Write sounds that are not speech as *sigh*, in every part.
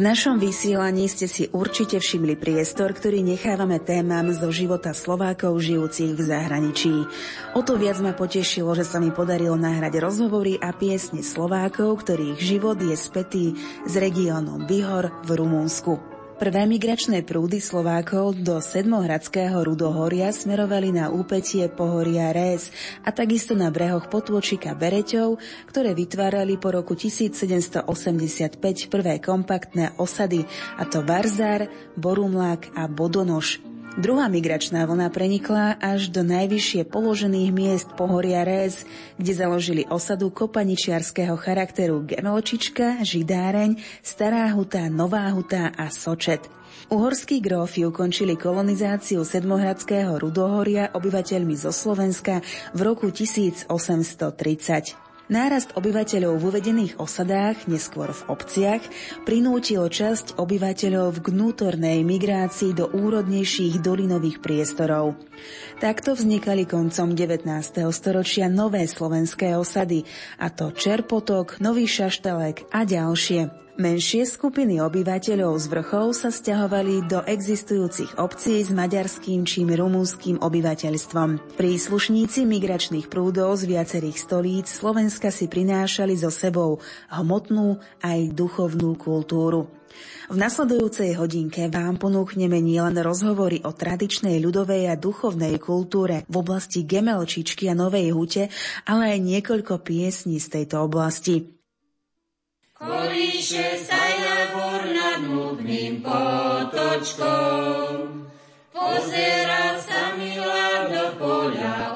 V našom vysielaní ste si určite všimli priestor, ktorý nechávame témam zo života Slovákov žijúcich v zahraničí. O to viac ma potešilo, že sa mi podarilo nahrať rozhovory a piesne Slovákov, ktorých život je spätý s regiónom Bihor v Rumúnsku. Prvé migračné prúdy Slovákov do Sedmohradského Rudohoria smerovali na úpetie pohoria Rés a takisto na brehoch potôčika Bereťov, ktoré vytvárali po roku 1785 prvé kompaktné osady, a to Barzár, Borumlák a Bodonoš. Druhá migračná vlna prenikla až do najvyššie položených miest pohoria Réz, kde založili osadu kopaničiarského charakteru Gemelčička, Židáreň, Stará huta, Nová huta a Sočet. Uhorskí grófi ukončili kolonizáciu Sedmohradského Rudohoria obyvateľmi zo Slovenska v roku 1830. Nárast obyvateľov v uvedených osadách, neskôr v obciach, prinútil časť obyvateľov k vnútornej migrácii do úrodnejších dolinových priestorov. Takto vznikali koncom 19. storočia nové slovenské osady, a to Čerpotok, Nový Šaštelek a ďalšie. Menšie skupiny obyvateľov z vrchov sa stiahovali do existujúcich obcí s maďarským či rumúnskym obyvateľstvom. Príslušníci migračných prúdov z viacerých stolíc Slovenska si prinášali so sebou hmotnú aj duchovnú kultúru. V nasledujúcej hodinke vám ponúkneme nielen rozhovory o tradičnej ľudovej a duchovnej kultúre v oblasti Gemelčičky a Novej Hute, ale aj niekoľko piesní z tejto oblasti. Kolíše sa na bor nad nudným potočkom. Pozera sa milá do poľa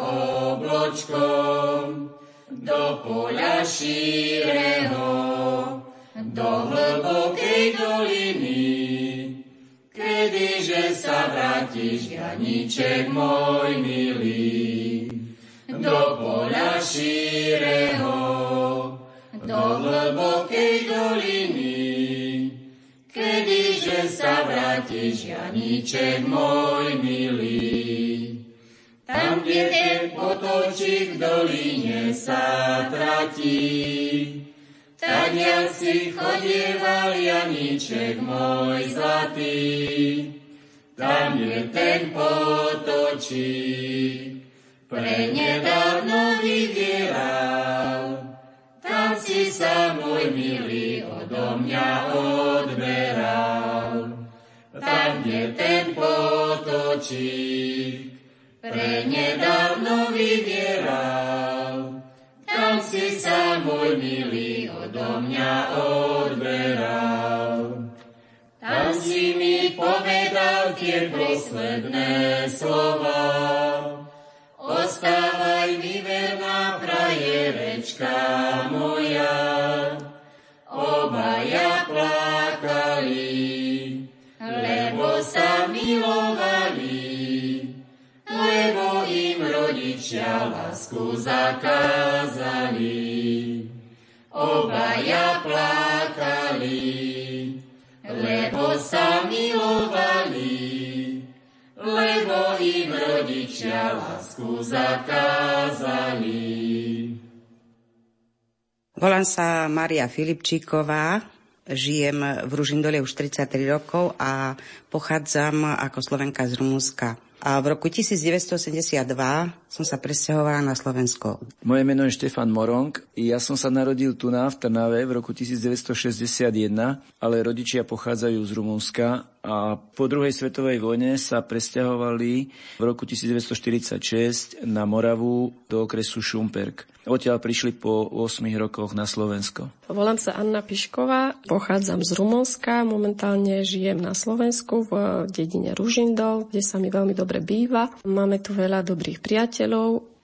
obločkom, do poľa šíreho, do hlbokej doliny. Kedyže sa vrátiš, Janiček môj milý, do poľa šíreho, do hlbokej doliny. Kedyže sa vrátiš, Janíček môj milý. Tam, kde ten potočík v doline sa tratí, ja si chodieval Janíček môj zlatý. Tam je ten potočík, pre nedávno vydieral, sa môj milý odo mňa odberal. Tam, kde ten potočík pre nedávno vydieral. Tam si sa môj milý odo mňa odberal. Tam si mi povedal tie posledné slova, rodičia lásku zakázali. Obaja plakali, lebo sa milovali, lebo im rodičia lásku zakázali. Volám sa Maria Filipčíková, žijem v Ružindole už 33 rokov a pochádzam ako Slovenka z Rumúnska. A v roku 1982 som sa presťahovala na Slovensko. Moje meno je Štefan Morong. Ja som sa narodil tu na v Trnave v roku 1961, ale rodičia pochádzajú z Rumúnska a po druhej svetovej vojne sa presťahovali v roku 1946 na Moravu do okresu Šumperk. Odtiaľ prišli po 8 rokoch na Slovensko. Volám sa Anna Pišková, pochádzam z Rumunska, momentálne žijem na Slovensku v dedine Ružindol, kde sa mi veľmi dobre býva. Máme tu veľa dobrých priateľov,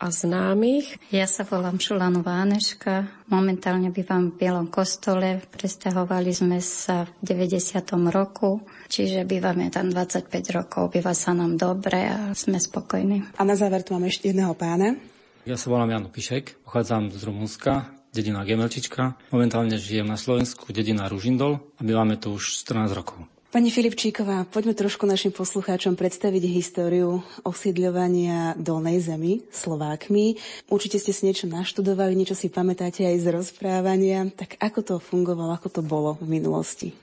a známych. Ja sa volám Šulanová Aneška, momentálne bývam v Bielom kostole, presťahovali sme sa v 90. roku, čiže bývame tam 25 rokov, býva sa nám dobre a sme spokojní. A na záver tu máme ešte jedného pána. Ja sa volám Jano Pišek, pochádzam z Rumunska, dedina Gemelčička. Momentálne žijem na Slovensku, dedina Ružindol a bývame tu už 14 rokov. Pani Filipčíková, poďme trošku našim poslucháčom predstaviť históriu osídľovania Dolnej zemi Slovákmi. Určite ste si niečo naštudovali, niečo si pamätáte aj z rozprávania. Tak ako to fungovalo, ako to bolo v minulosti?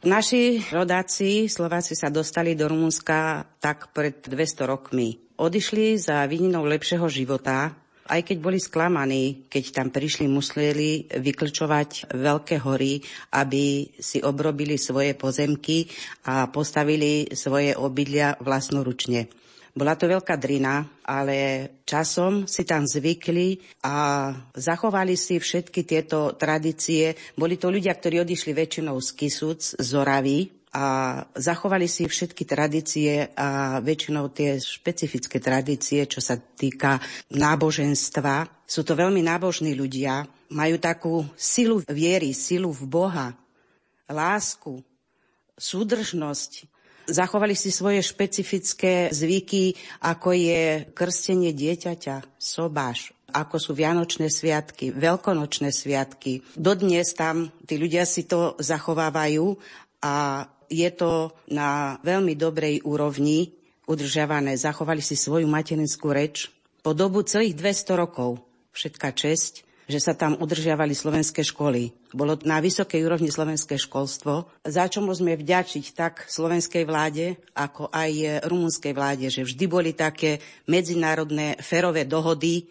Naši rodáci, Slováci sa dostali do Rumunska tak pred 200 rokmi. Odišli za vininou lepšieho života, aj keď boli sklamaní, keď tam prišli, museli vyklčovať veľké hory, aby si obrobili svoje pozemky a postavili svoje obydlia vlastnoručne. Bola to veľká drina, ale časom si tam zvykli a zachovali si všetky tieto tradície. Boli to ľudia, ktorí odišli väčšinou z Kisuc, z Oravy, a zachovali si všetky tradície a väčšinou tie špecifické tradície, čo sa týka náboženstva. Sú to veľmi nábožní ľudia, majú takú silu viery, silu v Boha, lásku, súdržnosť, Zachovali si svoje špecifické zvyky, ako je krstenie dieťaťa, sobáš, ako sú Vianočné sviatky, Veľkonočné sviatky. Dodnes tam tí ľudia si to zachovávajú a je to na veľmi dobrej úrovni udržiavané. Zachovali si svoju materinskú reč po dobu celých 200 rokov. Všetká česť že sa tam udržiavali slovenské školy. Bolo na vysokej úrovni slovenské školstvo, za čo môžeme vďačiť tak slovenskej vláde, ako aj rumunskej vláde, že vždy boli také medzinárodné férové dohody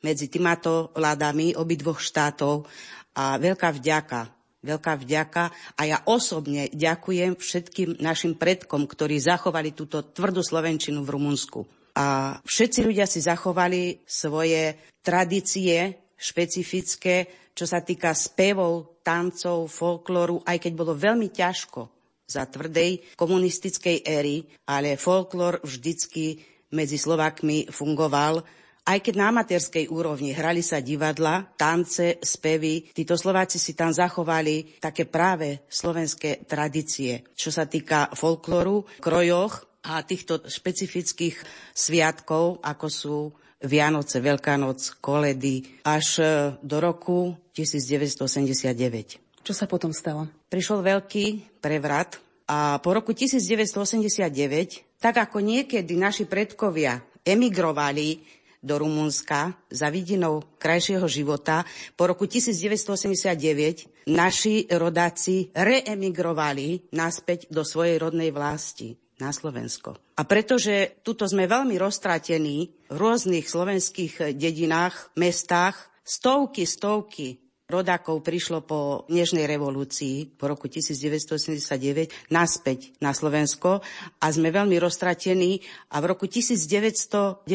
medzi týmato vládami obidvoch štátov a veľká vďaka veľká vďaka a ja osobne ďakujem všetkým našim predkom, ktorí zachovali túto tvrdú slovenčinu v Rumunsku. A všetci ľudia si zachovali svoje tradície, špecifické, čo sa týka spevov, tancov, folklóru, aj keď bolo veľmi ťažko za tvrdej komunistickej éry, ale folklór vždycky medzi Slovakmi fungoval. Aj keď na amatérskej úrovni hrali sa divadla, tance, spevy, títo Slováci si tam zachovali také práve slovenské tradície. Čo sa týka folklóru, krojoch a týchto špecifických sviatkov, ako sú Vianoce, Veľká noc, koledy až e, do roku 1989. Čo sa potom stalo? Prišiel veľký prevrat a po roku 1989, tak ako niekedy naši predkovia emigrovali do Rumunska za vidinou krajšieho života. Po roku 1989 naši rodáci reemigrovali naspäť do svojej rodnej vlasti na Slovensko. A pretože tuto sme veľmi roztratení v rôznych slovenských dedinách, mestách, stovky, stovky rodákov prišlo po Nežnej revolúcii po roku 1989 naspäť na Slovensko a sme veľmi roztratení a v roku 1997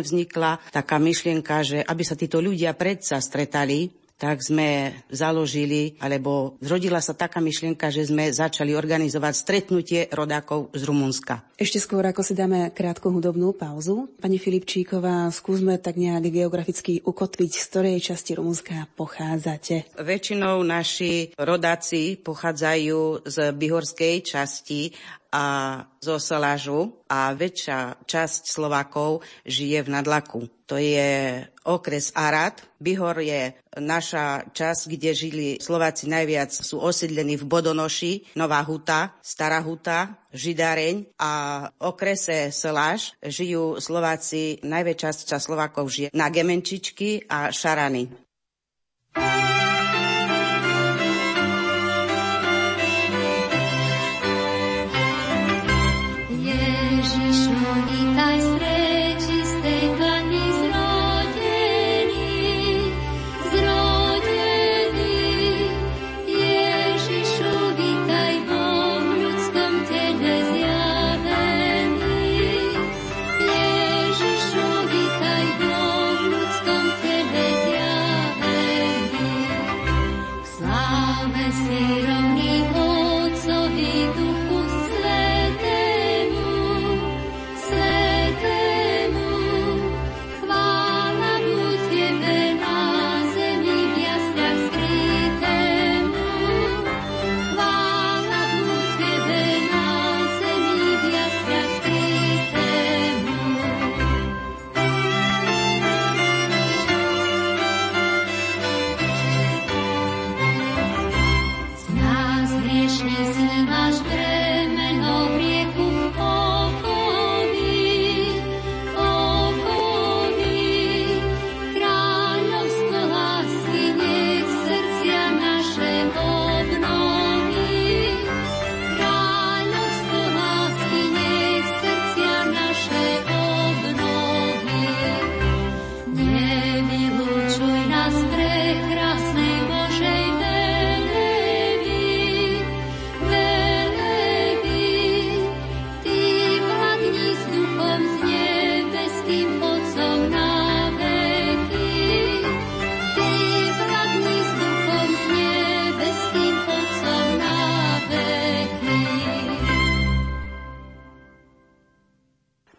vznikla taká myšlienka, že aby sa títo ľudia predsa stretali tak sme založili, alebo zrodila sa taká myšlienka, že sme začali organizovať stretnutie rodákov z Rumunska. Ešte skôr, ako si dáme krátku hudobnú pauzu, pani Filipčíková, skúsme tak nejak geograficky ukotviť, z ktorej časti Rumunska pochádzate. Väčšinou naši rodáci pochádzajú z bihorskej časti a zo Solážu a väčšia časť Slovákov žije v Nadlaku. To je okres Arad. Bihor je naša časť, kde žili Slováci najviac. Sú osídlení v Bodonoši, Nová Huta, Stará Huta, Židareň a okrese Soláž žijú Slováci, najväčšia časť Slovákov žije na Gemenčičky a Šarany.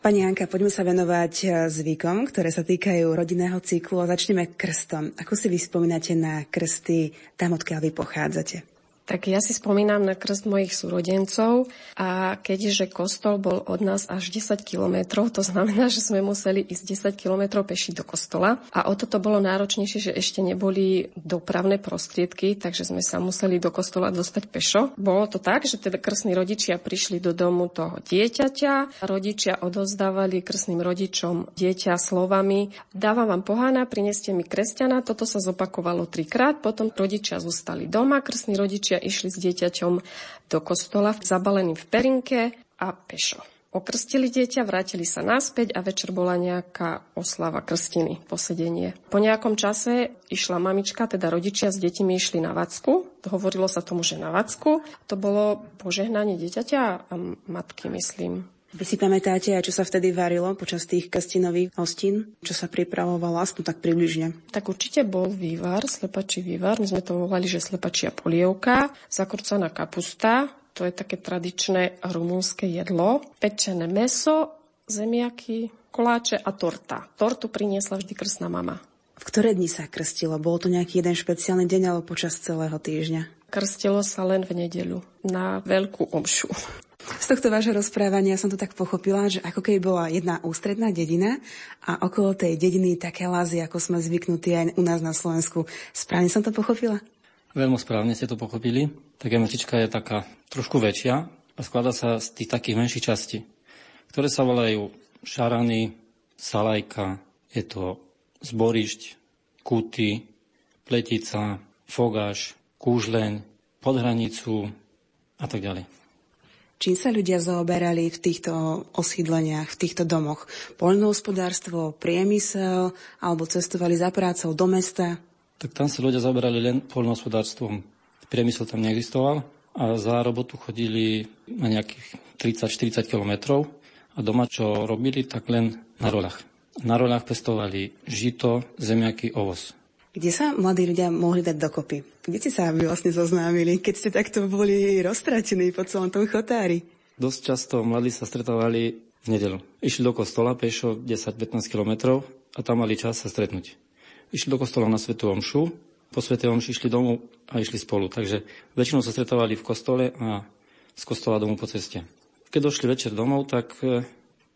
Pani Janka, poďme sa venovať e, zvykom, ktoré sa týkajú rodinného cyklu a začneme krstom. Ako si vy spomínate na krsty tam, odkiaľ vy pochádzate? Tak ja si spomínam na krst mojich súrodencov a keďže kostol bol od nás až 10 kilometrov, to znamená, že sme museli ísť 10 kilometrov peši do kostola. A o toto bolo náročnejšie, že ešte neboli dopravné prostriedky, takže sme sa museli do kostola dostať pešo. Bolo to tak, že teda krstní rodičia prišli do domu toho dieťaťa, rodičia odozdávali krstným rodičom dieťa slovami dávam vám pohána, prineste mi kresťana, toto sa zopakovalo trikrát, potom rodičia zostali doma, krstní rodičia rodičia išli s dieťaťom do kostola, zabalený v perinke a pešo. Okrstili dieťa, vrátili sa naspäť a večer bola nejaká oslava krstiny, posedenie. Po nejakom čase išla mamička, teda rodičia s deťmi išli na vacku. Hovorilo sa tomu, že na vacku. To bolo požehnanie dieťaťa a matky, myslím. Vy si pamätáte aj, čo sa vtedy varilo počas tých kastinových hostín? Čo sa pripravovalo aspoň tak približne? Tak určite bol vývar, slepačí vývar. My sme to volali, že slepačia polievka, zakurcaná kapusta, to je také tradičné rumúnske jedlo, pečené meso, zemiaky, koláče a torta. Tortu priniesla vždy krstná mama. V ktoré dni sa krstilo? Bol to nejaký jeden špeciálny deň alebo počas celého týždňa? Krstilo sa len v nedeľu na veľkú omšu. Z tohto vášho rozprávania som to tak pochopila, že ako keby bola jedna ústredná dedina a okolo tej dediny také lázy, ako sme zvyknutí aj u nás na Slovensku. Správne som to pochopila? Veľmi správne ste to pochopili. Tak Emetička je taká trošku väčšia a skladá sa z tých takých menších častí, ktoré sa volajú šarany, salajka, je to zborišť, kuty, pletica, fogáš, kúžleň, podhranicu a tak ďalej. Čím sa ľudia zaoberali v týchto osídleniach, v týchto domoch? Poľnohospodárstvo, priemysel alebo cestovali za prácou do mesta? Tak tam sa ľudia zaoberali len poľnohospodárstvom. Priemysel tam neexistoval a za robotu chodili na nejakých 30-40 kilometrov a doma čo robili, tak len na roľach. Na roľach pestovali žito, zemiaky, ovoz. Kde sa mladí ľudia mohli dať dokopy? Kde ste sa vy vlastne zoznámili, keď ste takto boli roztratení po celom tom chotári? Dosť často mladí sa stretávali v nedelu. Išli do kostola pešo 10-15 kilometrov a tam mali čas sa stretnúť. Išli do kostola na Svetu Omšu, po Svetej Omši išli domov a išli spolu. Takže väčšinou sa stretávali v kostole a z kostola domov po ceste. Keď došli večer domov, tak e,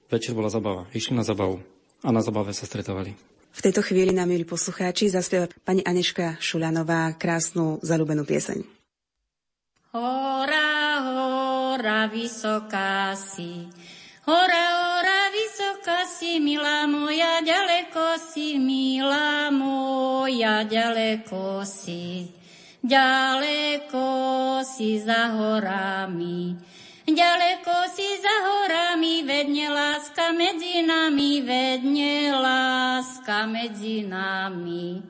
večer bola zabava. Išli na zabavu a na zabave sa stretávali. V tejto chvíli nám, milí poslucháči, zaspieva pani Aneška Šuľanová krásnu zalúbenú pieseň. Hora, hora, vysoká si, hora, hora, vysoká si, milá moja, ďaleko si, milá moja, ďaleko si, ďaleko si za horami. Ďaleko si za horami vedne láska medzi nami, vedne láska medzi nami.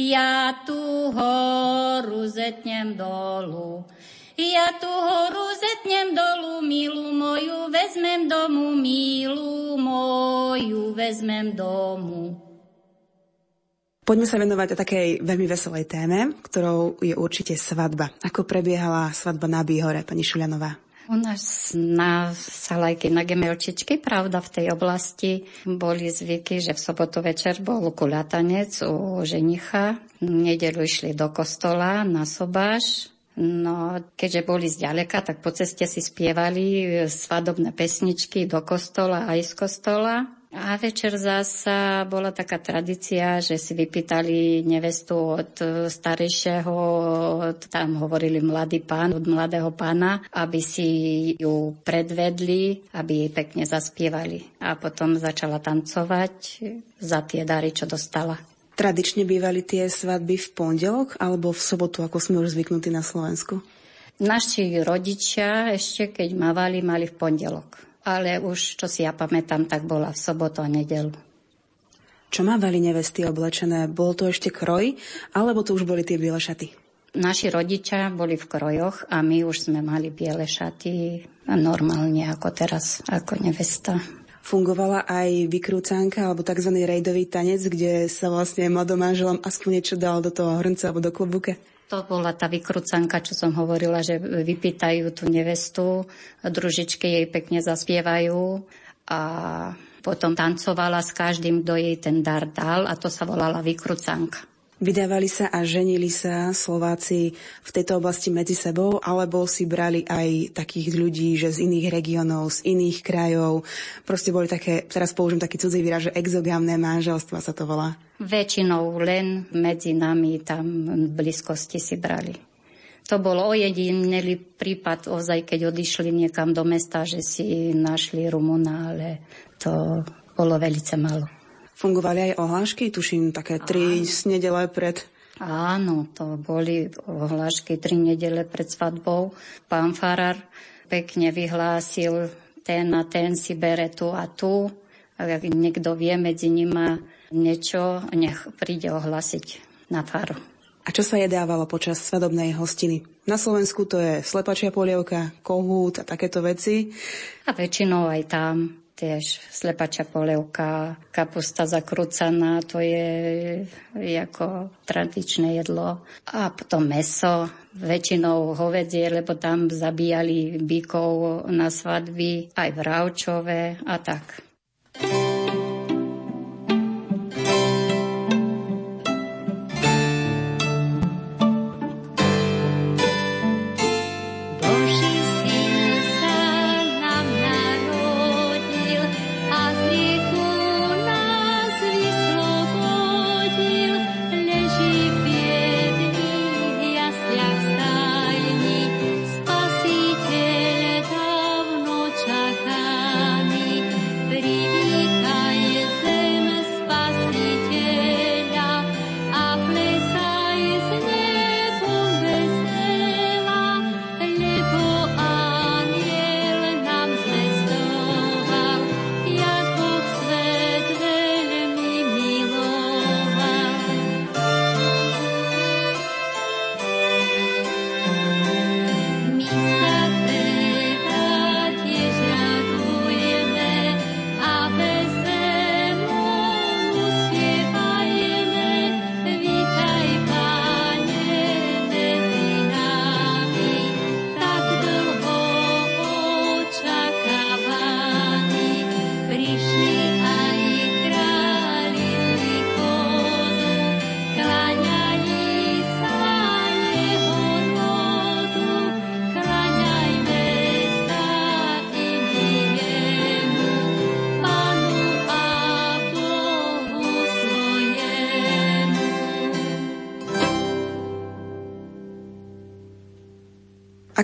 Ja tu horu zetnem dolu, ja tu horu zetnem dolu, milú moju vezmem domu, milú moju vezmem domu. Poďme sa venovať o takej veľmi veselej téme, ktorou je určite svadba. Ako prebiehala svadba na Bíhore, pani Šuľanová? U nás na Salajke, na Gemelčičky, pravda, v tej oblasti boli zvyky, že v sobotu večer bol kuľatanec u ženicha. Nedelu išli do kostola na sobáš, No, keďže boli zďaleka, tak po ceste si spievali svadobné pesničky do kostola aj z kostola. A večer zasa bola taká tradícia, že si vypýtali nevestu od starejšieho, tam hovorili mladý pán, od mladého pána, aby si ju predvedli, aby jej pekne zaspievali. A potom začala tancovať za tie dary, čo dostala. Tradične bývali tie svadby v pondelok alebo v sobotu, ako sme už zvyknutí na Slovensku? Naši rodičia ešte keď mávali, mali v pondelok ale už, čo si ja pamätám, tak bola v sobotu a nedelu. Čo mávali nevesty oblečené? Bol to ešte kroj, alebo to už boli tie biele šaty? Naši rodičia boli v krojoch a my už sme mali biele šaty normálne ako teraz, ako nevesta. Fungovala aj vykrúcanka alebo tzv. rejdový tanec, kde sa vlastne mladomáželom aspoň niečo dal do toho hrnca alebo do klobuke? To bola tá vykrucanka, čo som hovorila, že vypýtajú tú nevestu, družičky jej pekne zaspievajú a potom tancovala s každým, kto jej ten dar dal a to sa volala vykrucanka. Vydávali sa a ženili sa Slováci v tejto oblasti medzi sebou, alebo si brali aj takých ľudí, že z iných regiónov, z iných krajov. Proste boli také, teraz použijem taký cudzí výraz, že exogamné manželstva sa to volá. Väčšinou len medzi nami tam v blízkosti si brali. To bol ojedinelý prípad, ozaj, keď odišli niekam do mesta, že si našli Rumuna, ale to bolo veľmi malo. Fungovali aj ohlášky, tuším, také tri snedele pred Áno, to boli ohlášky tri nedele pred svadbou. Pán Farar pekne vyhlásil, ten a ten si bere tu a tu. Ak niekto vie medzi nima niečo, nech príde ohlasiť na faru. A čo sa jedávalo počas svadobnej hostiny? Na Slovensku to je slepačia polievka, kohút a takéto veci. A väčšinou aj tam tiež slepačia polievka, kapusta zakrúcaná, to je ako tradičné jedlo. A potom meso, väčšinou hovedzie, lebo tam zabíjali bykov na svadby, aj vravčové a tak.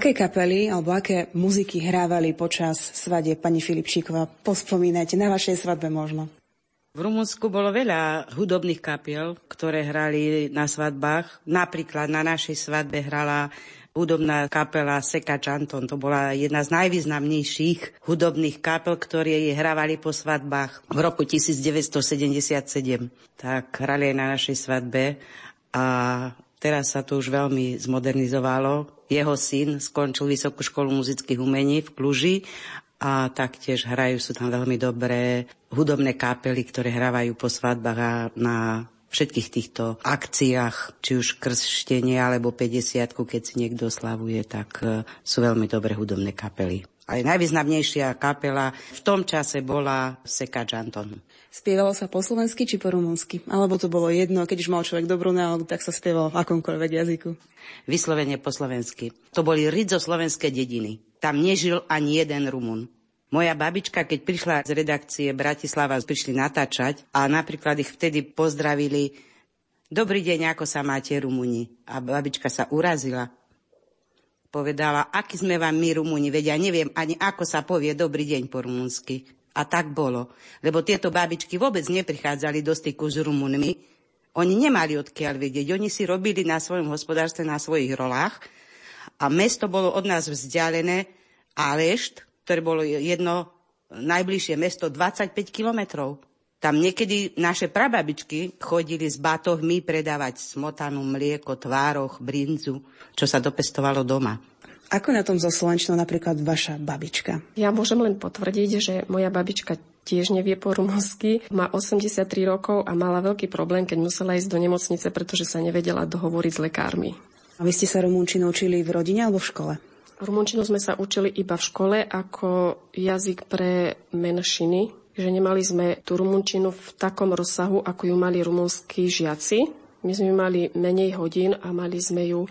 Aké kapely alebo aké muziky hrávali počas svadie pani Filipčíková? Pospomínajte na vašej svadbe možno. V Rumunsku bolo veľa hudobných kapiel, ktoré hrali na svadbách. Napríklad na našej svadbe hrala hudobná kapela Seka Chanton. To bola jedna z najvýznamnejších hudobných kapel, ktoré hrávali po svadbách v roku 1977. Tak hrali aj na našej svadbe a teraz sa to už veľmi zmodernizovalo jeho syn skončil Vysokú školu muzických umení v Kluži a taktiež hrajú sú tam veľmi dobré hudobné kapely, ktoré hrávajú po svadbách a na všetkých týchto akciách, či už krstenie alebo 50 keď si niekto slavuje, tak e, sú veľmi dobré hudobné kapely. Aj najvýznamnejšia kapela v tom čase bola Seka Janton. Spievalo sa po slovensky či po rumunsky? Alebo to bolo jedno, keď už mal človek dobrú náladu, tak sa spievalo v akomkoľvek jazyku? Vyslovene po slovensky. To boli slovenské dediny. Tam nežil ani jeden Rumun. Moja babička, keď prišla z redakcie Bratislava, prišli natáčať a napríklad ich vtedy pozdravili Dobrý deň, ako sa máte, Rumuni? A babička sa urazila. Povedala, aký sme vám my, Rumuni, vedia, neviem ani ako sa povie dobrý deň po rumunsky. A tak bolo. Lebo tieto babičky vôbec neprichádzali do styku s Rumunmi. Oni nemali odkiaľ vedieť. Oni si robili na svojom hospodárstve, na svojich rolách. A mesto bolo od nás vzdialené Alešt, ktoré bolo jedno najbližšie mesto 25 kilometrov. Tam niekedy naše prababičky chodili s batohmi predávať smotanu, mlieko, tvároch, brinzu, čo sa dopestovalo doma. Ako na tom zo Slovenčinou napríklad vaša babička? Ja môžem len potvrdiť, že moja babička tiež nevie po rumunsky. Má 83 rokov a mala veľký problém, keď musela ísť do nemocnice, pretože sa nevedela dohovoriť s lekármi. A vy ste sa rumúnčinu učili v rodine alebo v škole? Rumunčinu sme sa učili iba v škole ako jazyk pre menšiny, že nemali sme tú rumunčinu v takom rozsahu, ako ju mali rumunskí žiaci. My sme mali menej hodín a mali sme ju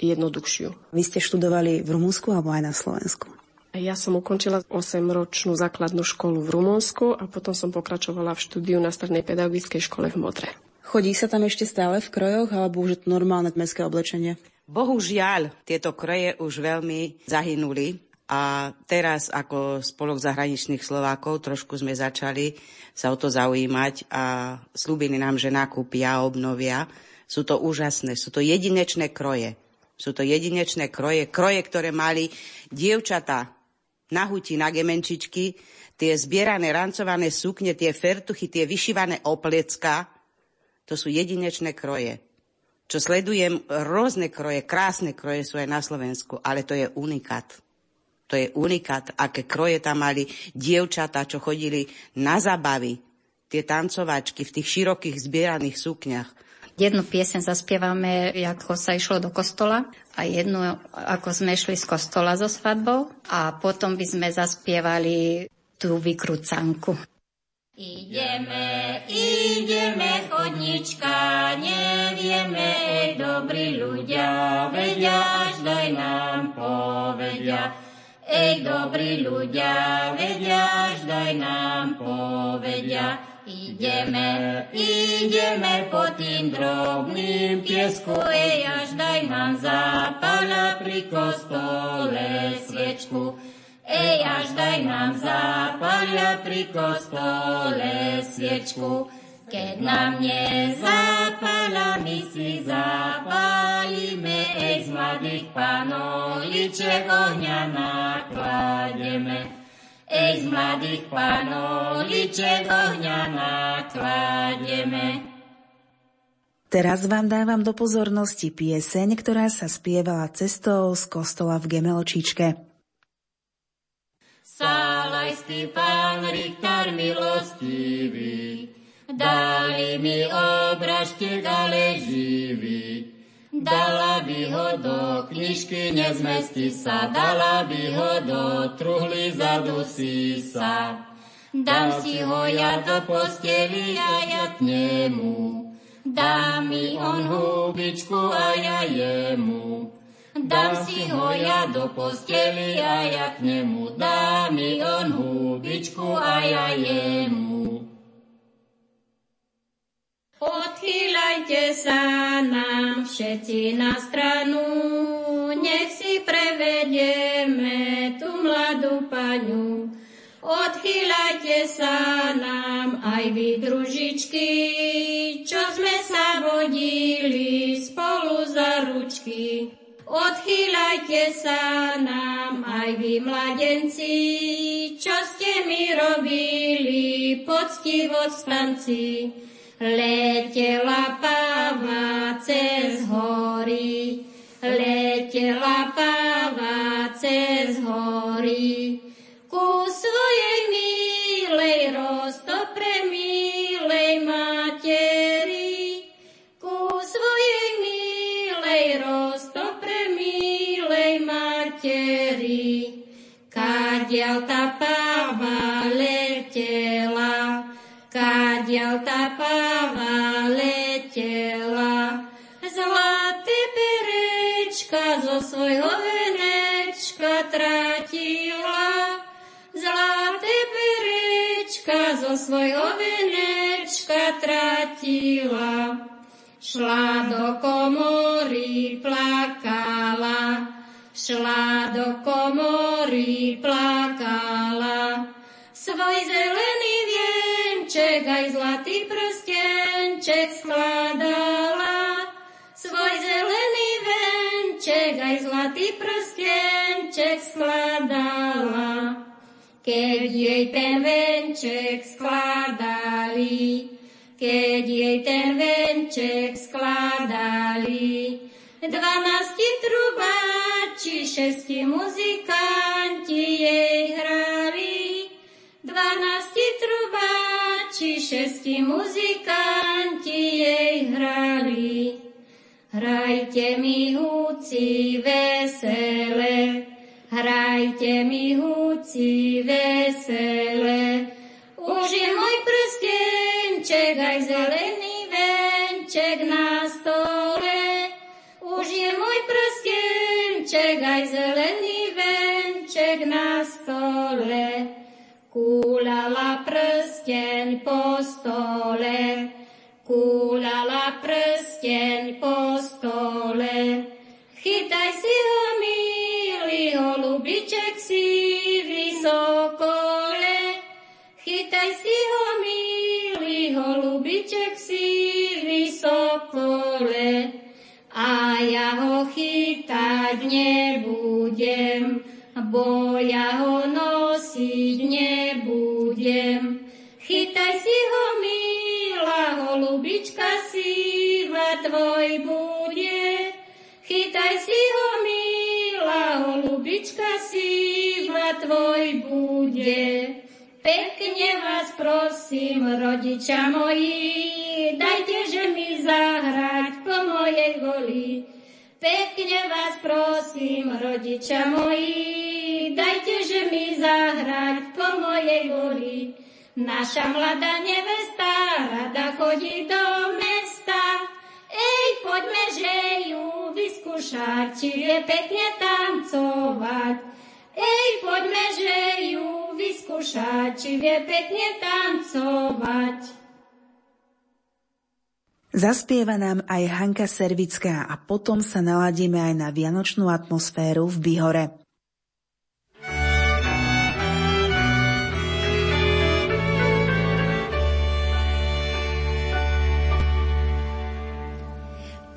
jednoduchšiu. Vy ste študovali v Rumunsku alebo aj na Slovensku? Ja som ukončila 8-ročnú základnú školu v Rumunsku a potom som pokračovala v štúdiu na strednej pedagogickej škole v Modre. Chodí sa tam ešte stále v krojoch alebo už je to normálne mestské oblečenie? Bohužiaľ, tieto kroje už veľmi zahynuli a teraz ako spolok zahraničných Slovákov trošku sme začali sa o to zaujímať a slúbili nám, že nakúpia a obnovia. Sú to úžasné, sú to jedinečné kroje. Sú to jedinečné kroje, kroje, ktoré mali dievčata na huti, na gemenčičky, tie zbierané rancované sukne, tie fertuchy, tie vyšívané oplecka, to sú jedinečné kroje čo sledujem, rôzne kroje, krásne kroje sú aj na Slovensku, ale to je unikát. To je unikát, aké kroje tam mali dievčatá, čo chodili na zabavy, tie tancovačky v tých širokých zbieraných sukniach. Jednu piesen zaspievame, ako sa išlo do kostola a jednu, ako sme šli z kostola so svadbou a potom by sme zaspievali tú vykrúcanku. Ideme, ideme chodnička, nevieme, ej, dobrí ľudia, vedia, daj nám povedia. Ej, dobrí ľudia, vedia, daj nám povedia. Ideme, ideme po tým drobným piesku, ej, až daj nám zápala pri kostole sviečku. Ej, až daj nám zápalia pri kostole sviečku. Keď nám nezápala, my si zapálime, ej, z mladých panoliček ohňa naklademe. Ej, z mladých panoliček ohňa naklademe. Teraz vám dávam do pozornosti pieseň, ktorá sa spievala cestou z kostola v Gemelčičke. Salajský pán Richter milostivý, dali mi obražtek, ale živý. Dala by ho do knižky, nezmestí sa, dala by ho do truhly, zadusí sa. Dám si ho ja do posteli a ja k nemu, dá mi on hubičku a ja jemu. Dám si ho ja do posteli a ja k nemu dám mi on hubičku a ja jemu. Odchýľajte sa nám všetci na stranu, nech si prevedieme tú mladú paňu. Odchýľajte sa nám aj vy družičky, čo sme sa vodili spolu za ručky. Odchýľajte sa nám aj vy mladenci, čo ste mi robili poctivo stanci. Letela páva cez hory, letela páva cez hory. Tá páva letela. Zlaté perečka zo svojho venečka trátila, zlaté perečka zo svojho venečka trátila. Šla do komory, plakala, šla do komory, plakala. Svoj zelený vienček aj zlatý prstenček skladala. Svoj zelený vienček aj zlatý prstenček skladala. Keď jej ten venček skladali, keď jej ten venček skladali, dvanácti trubári či šesti muzikanti jej hrali, dvanácti trubáči, šesti muzikanti jej hrali. Hrajte mi húci vesele, hrajte mi húci vesele. Ja ho chytať nebudem, bo ja ho nosiť nebudem. Chytaj si ho, milá holubička, síva tvoj bude. Chytaj si ho, milá holubička, síva tvoj bude. Pekne vás prosím, rodiča moji, dajte, že mi zahrať po mojej voli. Pekne vás prosím, rodiča moji, dajte, že mi zahrať po mojej voli. Naša mladá nevesta rada chodí do mesta. Ej, poďme, že ju vyskúšať, či vie pekne tancovať. Ej, poďme, že ju vyskúšať, či vie pekne tancovať. Zaspieva nám aj Hanka Servická a potom sa naladíme aj na vianočnú atmosféru v Bihore.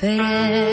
Presne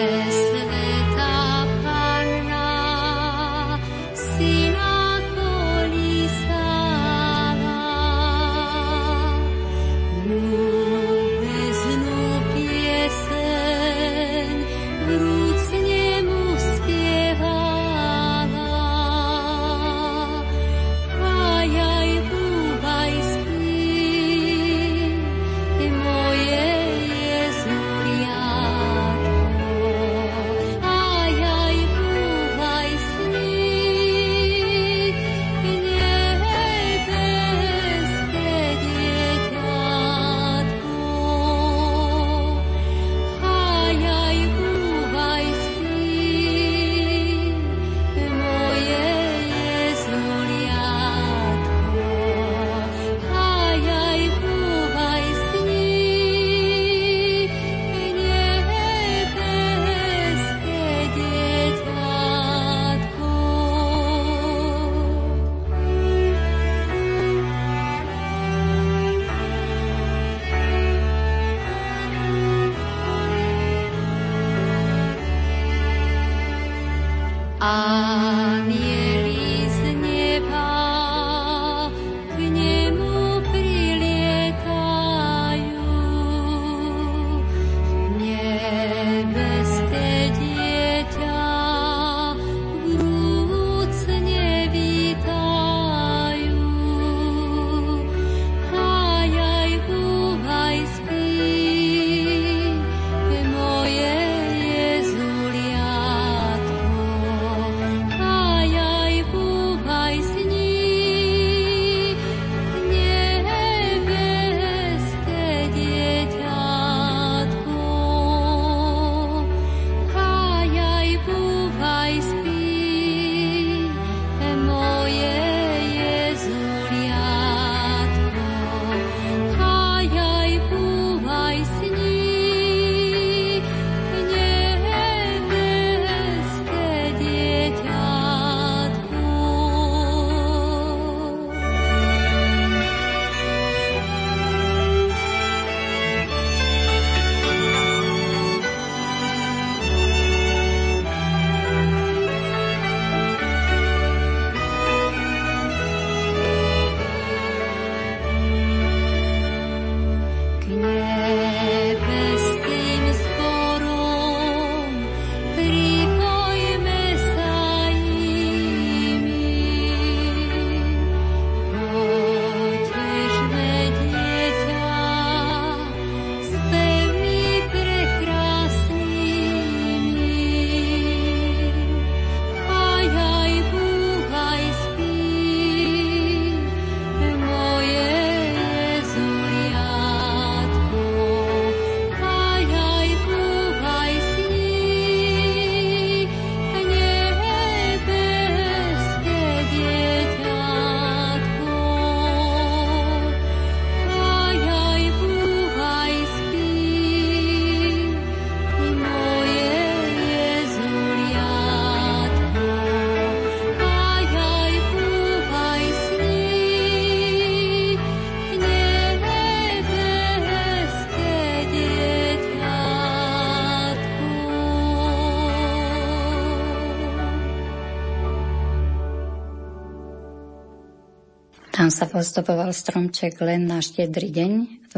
Tam sa ozdoboval stromček len na štedrý deň.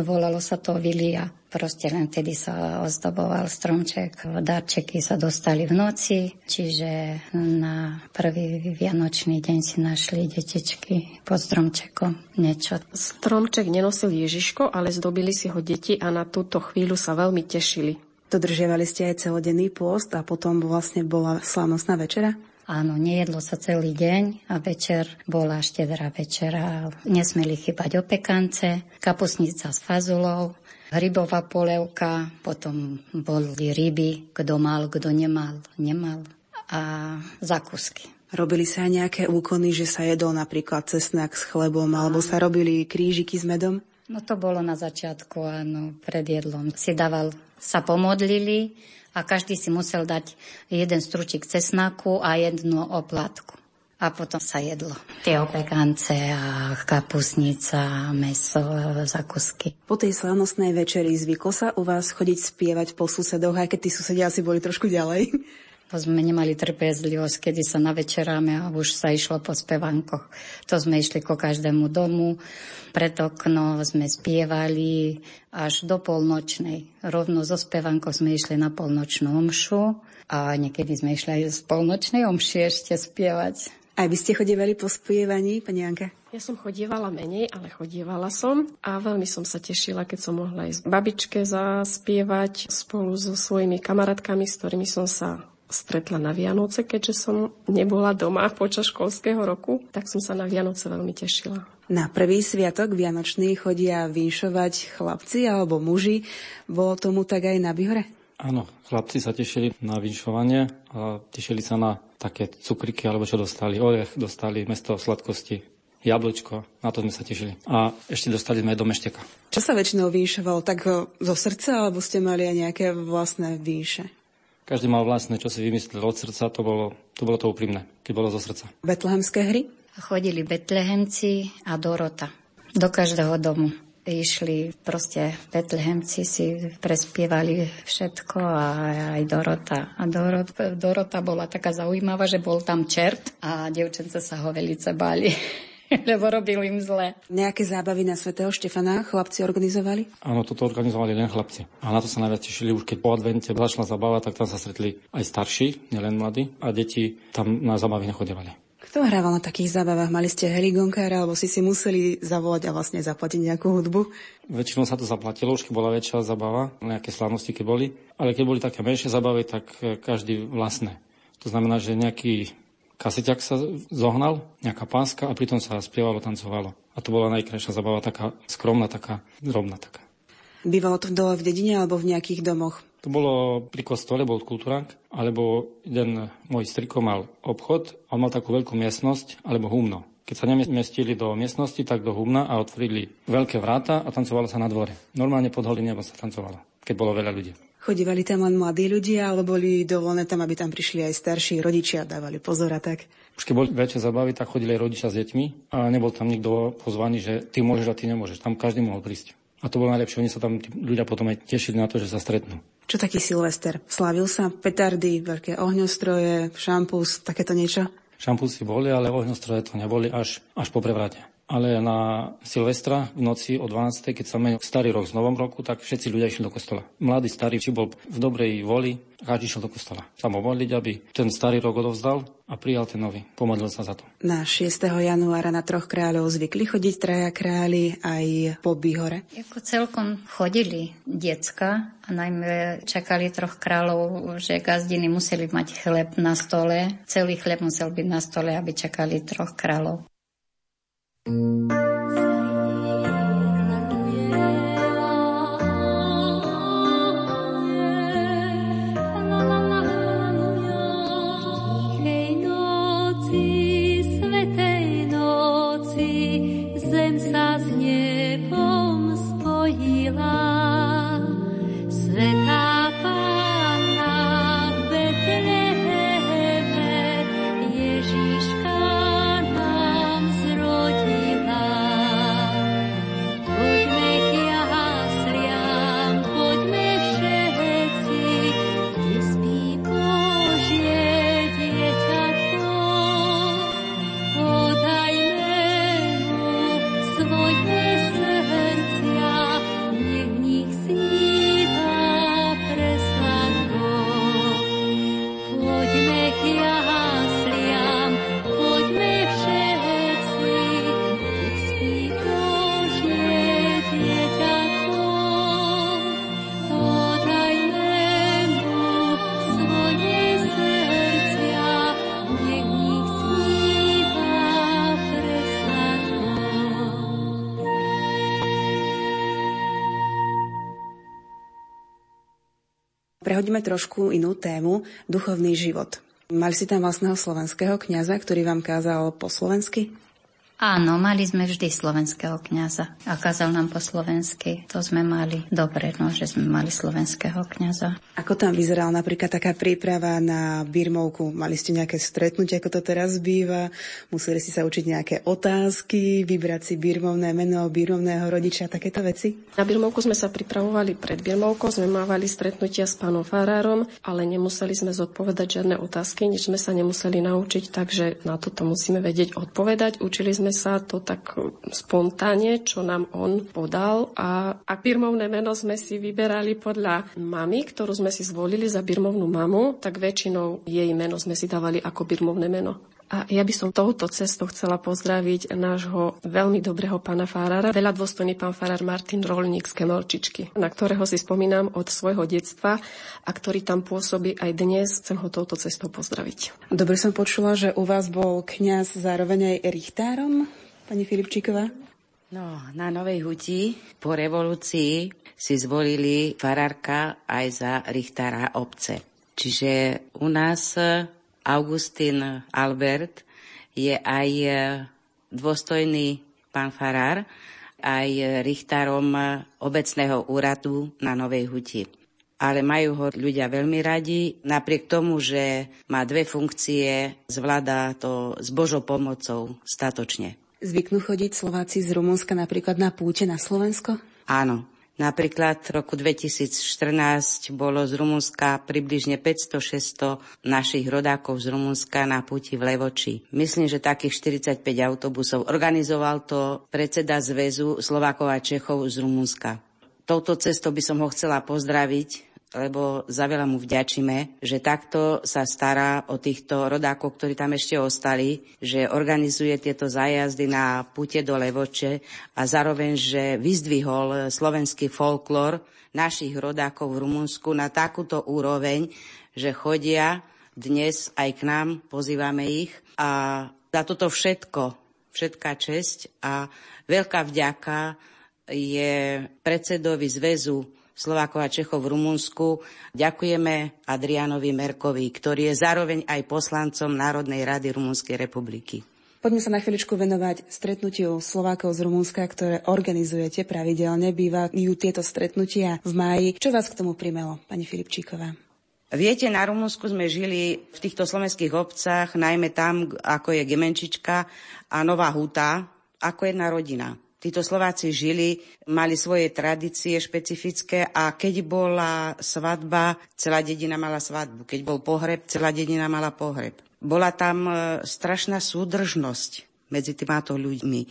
Volalo sa to Vilia. Proste len vtedy sa ozdoboval stromček. Darčeky sa dostali v noci, čiže na prvý vianočný deň si našli detičky pod stromčekom niečo. Stromček nenosil Ježiško, ale zdobili si ho deti a na túto chvíľu sa veľmi tešili. Dodržiavali ste aj celodenný pôst a potom vlastne bola slávnostná večera? Áno, nejedlo sa celý deň a večer bola štedrá večera. Nesmeli chýbať opekance, kapusnica s fazulou, rybová polevka, potom boli ryby, kto mal, kto nemal, nemal a zakusky. Robili sa aj nejaké úkony, že sa jedol napríklad cesnak s chlebom, alebo sa robili krížiky s medom? No to bolo na začiatku, áno, pred jedlom. Si dával, sa pomodlili, a každý si musel dať jeden stručík cesnaku a jednu oplatku. A potom sa jedlo. Tie opekance a kapusnica, meso, zakusky. Po tej slavnostnej večeri zvyklo sa u vás chodiť spievať po susedoch, aj keď tí susedia asi boli trošku ďalej? To sme nemali trpezlivosť, kedy sa navečeráme a už sa išlo po spevankoch. To sme išli ko každému domu, pred okno sme spievali až do polnočnej. Rovno zo spevankou sme išli na polnočnú omšu a niekedy sme išli aj z polnočnej omši ešte spievať. Aj vy ste chodievali po spievaní, pani Anka? Ja som chodievala menej, ale chodievala som a veľmi som sa tešila, keď som mohla ísť babičke zaspievať spolu so svojimi kamarátkami, s ktorými som sa stretla na Vianoce, keďže som nebola doma počas školského roku, tak som sa na Vianoce veľmi tešila. Na prvý sviatok Vianočný chodia vinšovať chlapci alebo muži. Bolo tomu tak aj na Bihore? Áno, chlapci sa tešili na vinšovanie a tešili sa na také cukriky, alebo čo dostali. Orech dostali mesto sladkosti, jablčko, na to sme sa tešili. A ešte dostali sme aj do mešteka. Čo sa väčšinou vinšovalo? Tak zo srdca, alebo ste mali aj nejaké vlastné vinše? Každý mal vlastné, čo si vymyslel od srdca, to bolo to, bolo to úprimné, keď bolo zo srdca. Betlehemské hry? Chodili Betlehemci a Dorota do každého domu. Išli proste Betlehemci si prespievali všetko a aj Dorota. A Dorota, Dorota bola taká zaujímavá, že bol tam čert a devčence sa ho velice báli. *laughs* lebo robil im zle. Nejaké zábavy na svätého Štefana chlapci organizovali? Áno, toto organizovali len chlapci. A na to sa najviac tešili už keď po advente začala zabava, tak tam sa stretli aj starší, nielen mladí, a deti tam na zábavy nechodevali. Kto hrával na takých zábavách? Mali ste heligonkára, alebo si si museli zavolať a vlastne zaplatiť nejakú hudbu? Väčšinou sa to zaplatilo, už keď bola väčšia zabava, nejaké slávnosti keď boli. Ale keď boli také menšie zábavy, tak každý vlastné. To znamená, že nejaký kaseťak sa zohnal, nejaká páska a pritom sa spievalo, tancovalo. A to bola najkrajšia zabava, taká skromná, taká drobná. Taká. Bývalo to dole v dedine alebo v nejakých domoch? To bolo pri kostole, bol kultúrák, alebo jeden môj striko mal obchod a mal takú veľkú miestnosť, alebo humno. Keď sa nemestili do miestnosti, tak do humna a otvorili veľké vráta a tancovalo sa na dvore. Normálne pod holým nebom sa tancovalo, keď bolo veľa ľudí. Chodívali tam len mladí ľudia, alebo boli dovolené tam, aby tam prišli aj starší rodičia, dávali pozor a tak? Už keď boli väčšie zabavy, tak chodili aj rodičia s deťmi a nebol tam nikto pozvaný, že ty môžeš a ty nemôžeš. Tam každý mohol prísť. A to bolo najlepšie, oni sa tam ľudia potom aj tešili na to, že sa stretnú. Čo taký Silvester? Slavil sa petardy, veľké ohňostroje, šampus, takéto niečo? Šampusy boli, ale ohňostroje to neboli až, až po prevrate ale na Silvestra v noci o 12. keď sa menil starý rok s novom roku, tak všetci ľudia išli do kostola. Mladý, starý, či bol v dobrej voli, každý išiel do kostola. Sa modliť, aby ten starý rok odovzdal a prijal ten nový. Pomodlil sa za to. Na 6. januára na troch kráľov zvykli chodiť traja králi aj po Bihore? Ako celkom chodili decka a najmä čakali troch kráľov, že gazdiny museli mať chleb na stole. Celý chleb musel byť na stole, aby čakali troch kráľov. thank you Prehodíme trošku inú tému, duchovný život. Mali si tam vlastného slovenského kňaza, ktorý vám kázal po slovensky? Áno, mali sme vždy slovenského kňaza a kázal nám po slovensky. To sme mali dobre, no, že sme mali slovenského kňaza. Ako tam vyzerala napríklad taká príprava na birmovku? Mali ste nejaké stretnutie, ako to teraz býva? Museli ste sa učiť nejaké otázky, vybrať si birmovné meno birmovného rodiča, takéto veci? Na birmovku sme sa pripravovali pred birmovkou, sme mávali stretnutia s pánom farárom, ale nemuseli sme zodpovedať žiadne otázky, nič sme sa nemuseli naučiť, takže na toto musíme vedieť odpovedať. Učili sme sa to tak spontánne, čo nám on podal a ak birmovné meno sme si vyberali podľa mamy, ktorú sme si zvolili za birmovnú mamu, tak väčšinou jej meno sme si dávali ako birmovné meno. A ja by som touto cestou chcela pozdraviť nášho veľmi dobrého pána Farára, veľa dôstojný pán Farár Martin Rolník z Kemelčičky, na ktorého si spomínam od svojho detstva a ktorý tam pôsobí aj dnes. Chcem ho touto cestou pozdraviť. Dobre som počula, že u vás bol kňaz zároveň aj richtárom, pani Filipčíková? No, na Novej Huti po revolúcii si zvolili farárka aj za richtára obce. Čiže u nás Augustín Albert je aj e, dôstojný pán farár, aj richtárom obecného úradu na Novej Huti. Ale majú ho ľudia veľmi radi, napriek tomu, že má dve funkcie, zvláda to s Božou pomocou statočne. Zvyknú chodiť Slováci z Rumunska napríklad na púte na Slovensko? Áno, Napríklad v roku 2014 bolo z Rumunska približne 500-600 našich rodákov z Rumunska na puti v Levoči. Myslím, že takých 45 autobusov. Organizoval to predseda Zväzu Slovákov a Čechov z Rumunska. Touto cestou by som ho chcela pozdraviť lebo za veľa mu vďačíme, že takto sa stará o týchto rodákov, ktorí tam ešte ostali, že organizuje tieto zájazdy na pute do Levoče a zároveň, že vyzdvihol slovenský folklór našich rodákov v Rumunsku na takúto úroveň, že chodia dnes aj k nám, pozývame ich. A za toto všetko, všetká česť a veľká vďaka je predsedovi zväzu Slovákov a Čechov v Rumunsku. Ďakujeme Adrianovi Merkovi, ktorý je zároveň aj poslancom Národnej rady Rumunskej republiky. Poďme sa na chvíľučku venovať stretnutiu Slovákov z Rumunska, ktoré organizujete pravidelne. Bývajú tieto stretnutia v máji. Čo vás k tomu primelo, pani Filipčíková? Viete, na Rumunsku sme žili v týchto slovenských obcách, najmä tam, ako je Gemenčička a Nová Huta, ako jedna rodina. Títo Slováci žili, mali svoje tradície špecifické a keď bola svadba, celá dedina mala svadbu. Keď bol pohreb, celá dedina mala pohreb. Bola tam e, strašná súdržnosť medzi týmato ľuďmi.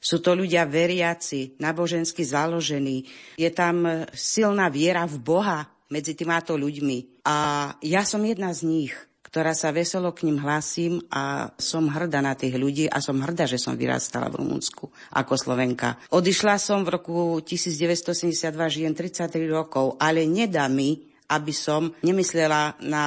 Sú to ľudia veriaci, nábožensky založení. Je tam e, silná viera v Boha medzi týmato ľuďmi. A ja som jedna z nich ktorá sa veselo k ním hlasím a som hrdá na tých ľudí a som hrdá, že som vyrastala v Rumunsku ako Slovenka. Odišla som v roku 1972, žijem 33 rokov, ale nedá mi aby som nemyslela na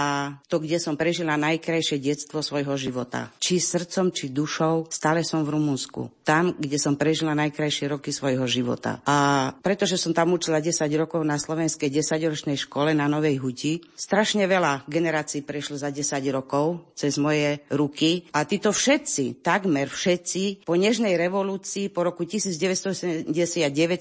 to, kde som prežila najkrajšie detstvo svojho života. Či srdcom, či dušou, stále som v Rumunsku. Tam, kde som prežila najkrajšie roky svojho života. A pretože som tam učila 10 rokov na slovenskej 10-ročnej škole na Novej Huti, strašne veľa generácií prešlo za 10 rokov cez moje ruky a títo všetci, takmer všetci, po nežnej revolúcii po roku 1979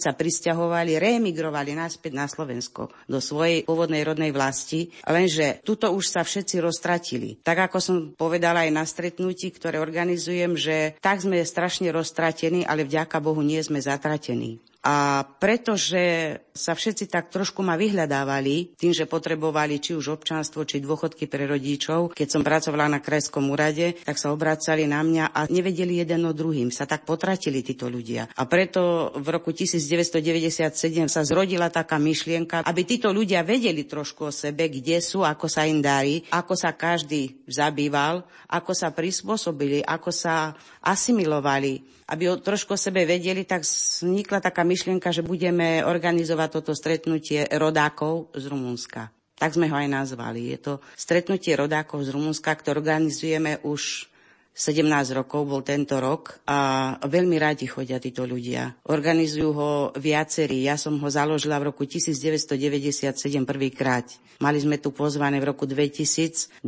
sa pristahovali, reemigrovali naspäť na Slovensko do svojej pôvodnej rodnej vlasti, lenže tuto už sa všetci roztratili. Tak ako som povedala aj na stretnutí, ktoré organizujem, že tak sme strašne roztratení, ale vďaka Bohu nie sme zatratení. A pretože sa všetci tak trošku ma vyhľadávali tým, že potrebovali či už občanstvo, či dôchodky pre rodičov, keď som pracovala na krajskom úrade, tak sa obracali na mňa a nevedeli jeden o druhým. Sa tak potratili títo ľudia. A preto v roku 1997 sa zrodila taká myšlienka, aby títo ľudia vedeli trošku o sebe, kde sú, ako sa im darí, ako sa každý zabýval, ako sa prispôsobili, ako sa asimilovali aby o trošku o sebe vedeli, tak vznikla taká myšlienka, že budeme organizovať toto stretnutie rodákov z Rumunska. Tak sme ho aj nazvali. Je to stretnutie rodákov z Rumunska, ktoré organizujeme už 17 rokov bol tento rok a veľmi radi chodia títo ľudia. Organizujú ho viacerí. Ja som ho založila v roku 1997 prvýkrát. Mali sme tu pozvané v roku 2002.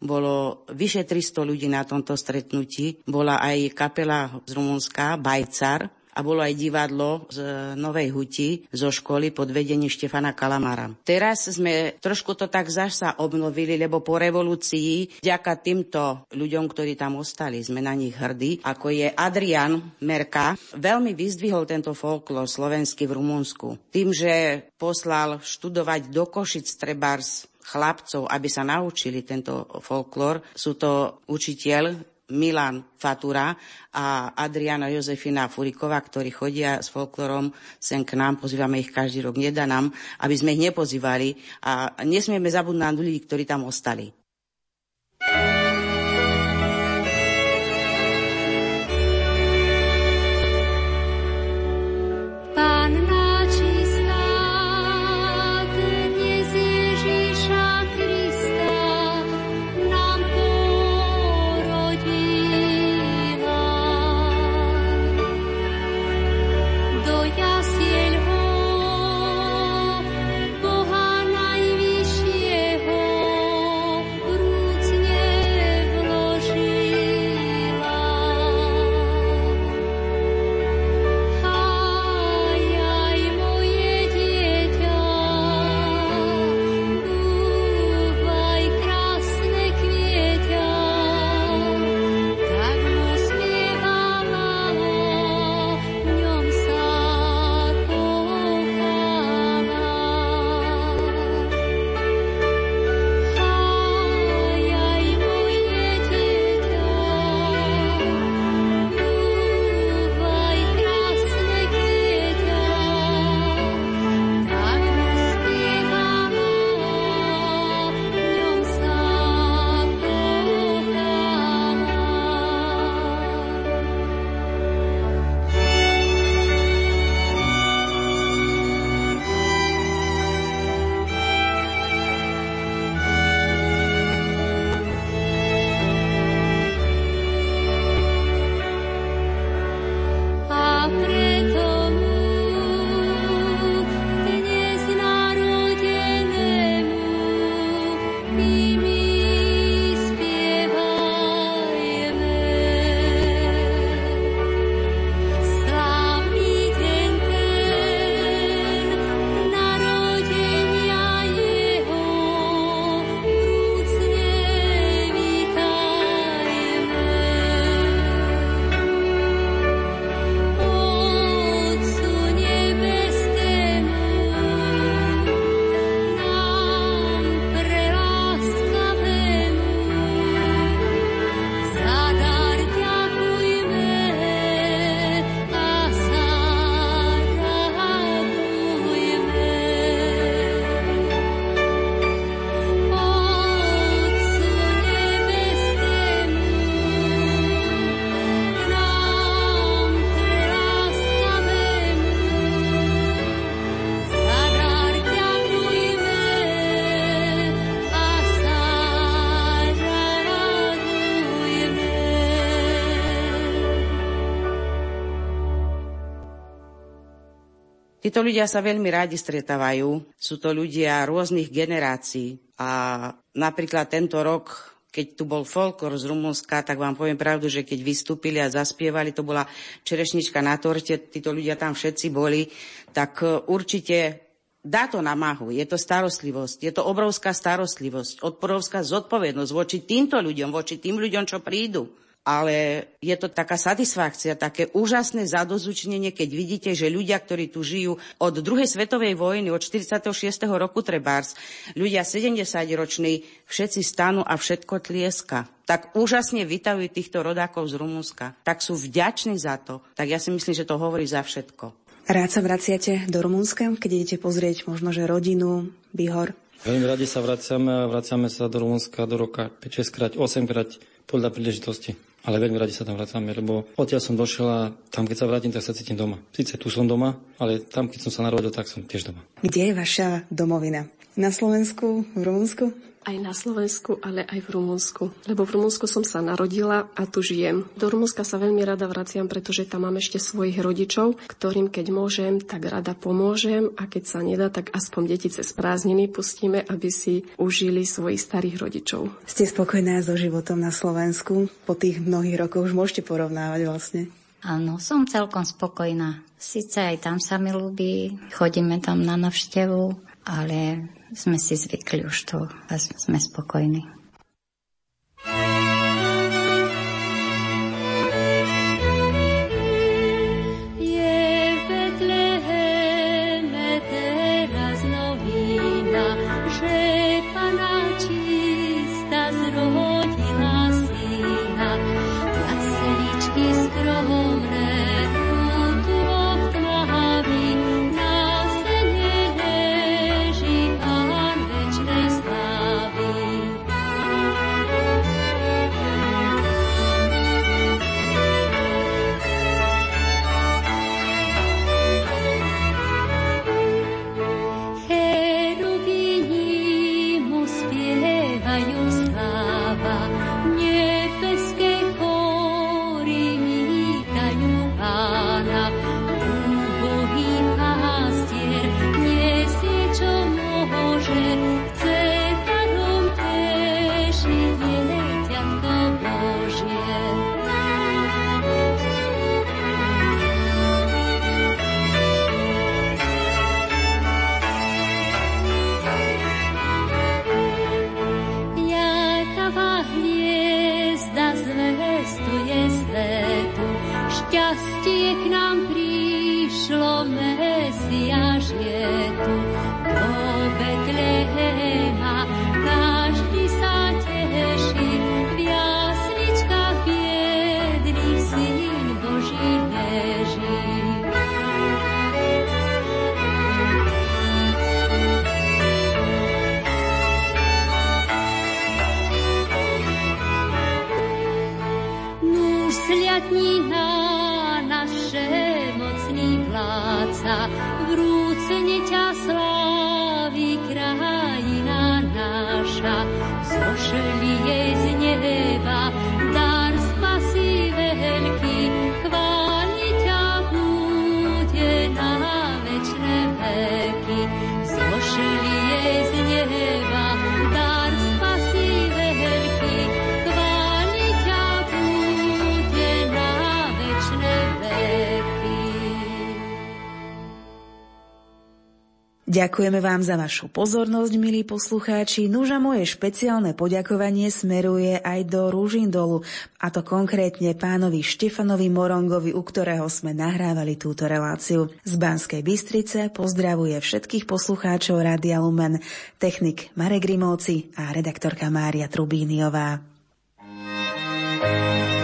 Bolo vyše 300 ľudí na tomto stretnutí. Bola aj kapela z Rumunska, Bajcar, a bolo aj divadlo z Novej Huti zo školy pod vedením Štefana Kalamara. Teraz sme trošku to tak zasa obnovili, lebo po revolúcii, vďaka týmto ľuďom, ktorí tam ostali, sme na nich hrdí, ako je Adrian Merka, veľmi vyzdvihol tento folklór slovenský v Rumunsku. Tým, že poslal študovať do Košic Trebars chlapcov, aby sa naučili tento folklór. Sú to učiteľ Milan Fatura a Adriana Jozefina Furiková, ktorí chodia s folklorom sem k nám, pozývame ich každý rok, nedá nám, aby sme ich nepozývali a nesmieme zabudnúť na ľudí, ktorí tam ostali. Títo ľudia sa veľmi rádi stretávajú. Sú to ľudia rôznych generácií. A napríklad tento rok keď tu bol folklor z Rumunska, tak vám poviem pravdu, že keď vystúpili a zaspievali, to bola čerešnička na torte, títo ľudia tam všetci boli, tak e, určite dá to namahu. Je to starostlivosť, je to obrovská starostlivosť, obrovská zodpovednosť voči týmto ľuďom, voči tým ľuďom, čo prídu ale je to taká satisfakcia, také úžasné zadozučnenie, keď vidíte, že ľudia, ktorí tu žijú od druhej svetovej vojny, od 46. roku trebárs, ľudia 70-roční, všetci stanú a všetko tlieska. Tak úžasne vytavujú týchto rodákov z Rumunska. Tak sú vďační za to. Tak ja si myslím, že to hovorí za všetko. Rád sa vraciate do Rumunska, keď idete pozrieť možno, že rodinu, Bihor? Veľmi radi sa vraciame a vraciame sa do Rumunska do roka 5-6 krát, 8 krát podľa príležitosti ale veľmi radi sa tam vracame, lebo odtiaľ som došiel a tam, keď sa vrátim, tak sa cítim doma. Sice tu som doma, ale tam, keď som sa narodil, tak som tiež doma. Kde je vaša domovina? Na Slovensku, v Rumunsku? Aj na Slovensku, ale aj v Rumunsku. Lebo v Rumunsku som sa narodila a tu žijem. Do Rumunska sa veľmi rada vraciam, pretože tam mám ešte svojich rodičov, ktorým keď môžem, tak rada pomôžem a keď sa nedá, tak aspoň deti cez prázdniny pustíme, aby si užili svojich starých rodičov. Ste spokojná so životom na Slovensku? Po tých mnohých rokoch už môžete porovnávať vlastne. Áno, som celkom spokojná. Sice aj tam sa mi ľúbi, chodíme tam na navštevu, ale sme si zvykli už to a sme spokojní. Ďakujeme vám za vašu pozornosť, milí poslucháči. Nuža moje špeciálne poďakovanie smeruje aj do Rúžindolu, a to konkrétne pánovi Štefanovi Morongovi, u ktorého sme nahrávali túto reláciu. Z Banskej Bystrice pozdravuje všetkých poslucháčov Rádia Lumen, technik Marek Rimovci a redaktorka Mária Trubíniová. thank you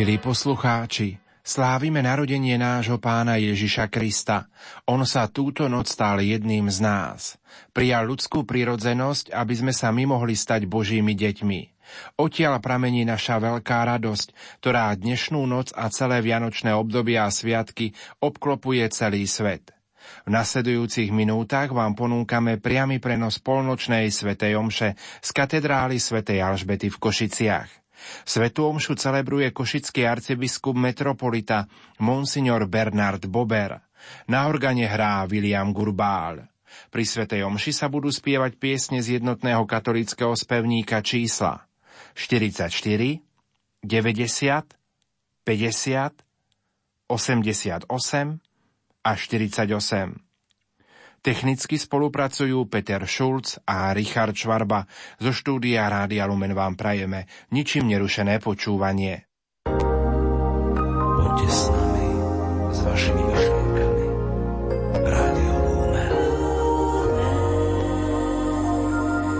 Milí poslucháči, slávime narodenie nášho pána Ježiša Krista. On sa túto noc stal jedným z nás. Prijal ľudskú prirodzenosť, aby sme sa my mohli stať Božími deťmi. Odtiaľ pramení naša veľká radosť, ktorá dnešnú noc a celé vianočné obdobie a sviatky obklopuje celý svet. V nasledujúcich minútach vám ponúkame priamy prenos polnočnej svätej omše z katedrály svätej Alžbety v Košiciach. Svetú omšu celebruje košický arcibiskup metropolita Monsignor Bernard Bober. Na organe hrá William Gurbál. Pri Svetej omši sa budú spievať piesne z jednotného katolického spevníka čísla 44, 90, 50, 88 a 48. Technicky spolupracujú Peter Schulz a Richard Švarba. Zo štúdia Rádia Lumen vám prajeme ničím nerušené počúvanie. Poďte s nami, s vašimi očami